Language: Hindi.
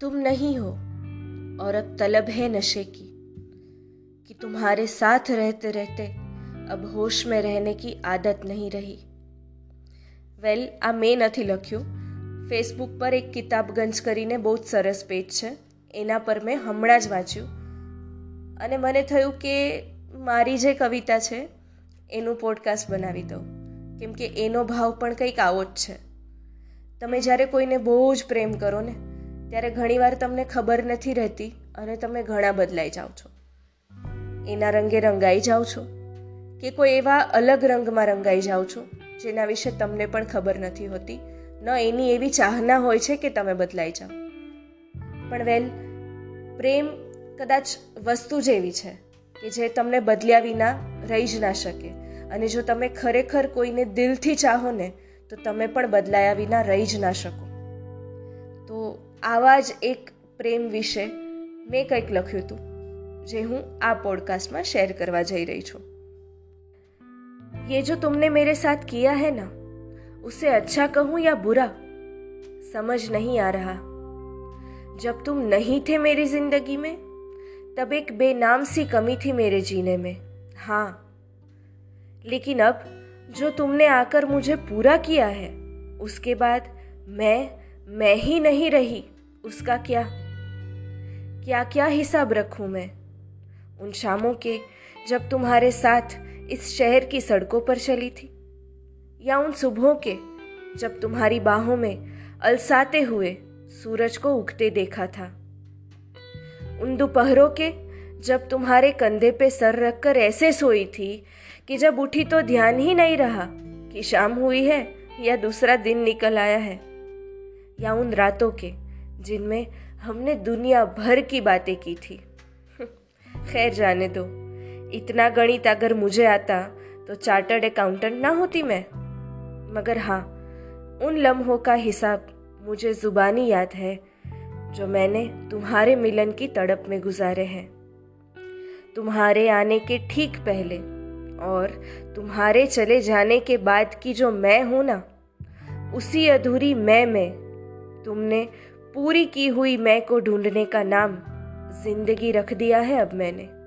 तुम नहीं हो और अब तलब है नशे की कि तुम्हारे साथ रहते रहते अब હોશ में रहने की आदत नहीं रही વેલ આ મેં નથી લખ્યું ફેસબુક પર એક કિતાબગંજ કરીને બહુ જ સરસ પેજ છે એના પર મેં હમણાં જ વાંચ્યું અને મને થયું કે મારી જે કવિતા છે એનું પોડકાસ્ટ બનાવી દઉં કેમ કે એનો ભાવ પણ કંઈક આવો જ છે તમે જ્યારે કોઈને બહુ જ પ્રેમ કરો ને ત્યારે ઘણીવાર તમને ખબર નથી રહેતી અને તમે ઘણા બદલાઈ જાઓ છો. એના રંગે રંગાઈ જાઓ છો કે કોઈ એવા અલગ રંગમાં રંગાઈ જાઓ છો જેના વિશે તમને પણ ખબર નથી હોતી, ન એની એવી ચાહના હોય છે કે તમે બદલાઈ જાઓ. પણ વેલ, પ્રેમ કદાચ વસ્તુ જેવી છે કે જે તમને બદલ્યા વિના રહી જ ના શકે અને જો તમે ખરેખર કોઈને દિલથી ચાહો ને, તો તમે પણ બદલાયા વિના રહી જ ના શકો. તો આવા જ એક પ્રેમ વિશે મેં કંઈક લખ્યું હતું જે હું આ પોડકાસ્ટમાં શેર કરવા જઈ રહી છું ये जो तुमने मेरे साथ किया है ना उसे अच्छा कहूं या बुरा समझ नहीं आ रहा जब तुम नहीं थे मेरी जिंदगी में तब एक बेनाम सी कमी थी मेरे जीने में हाँ लेकिन अब जो तुमने आकर मुझे पूरा किया है उसके बाद मैं मैं ही नहीं रही उसका क्या? क्या क्या हिसाब रखूँ मैं? उन शामों के जब तुम्हारे साथ इस शहर की सड़कों पर चली थी, या उन सुबहों के जब तुम्हारी बाहों में अलसाते हुए सूरज को उगते देखा था, उन दोपहरों के जब तुम्हारे कंधे पे सर रखकर ऐसे सोई थी कि जब उठी तो ध्यान ही नहीं रहा कि शाम हुई है या दूसरा दिन निकल आया है, या उन रातों के जिनमें हमने दुनिया भर की बातें की थी। खैर, जाने दो। इतना गणित अगर मुझे आता तो चार्टर्ड अकाउंटेंट ना होती मैं। मगर हाँ उन लम्हों का हिसाब मुझे जुबानी याद है, जो मैंने तुम्हारे मिलन की तड़प में गुजारे हैं। तुम्हारे आने के ठीक पहले और तुम्हारे चले जाने के बाद की जो मैं हूँ ना, उसी अधूरी मैं में तुमने पूरी की हुई मैं को ढूँढने का नाम ज़िंदगी रख दिया है अब मैंने।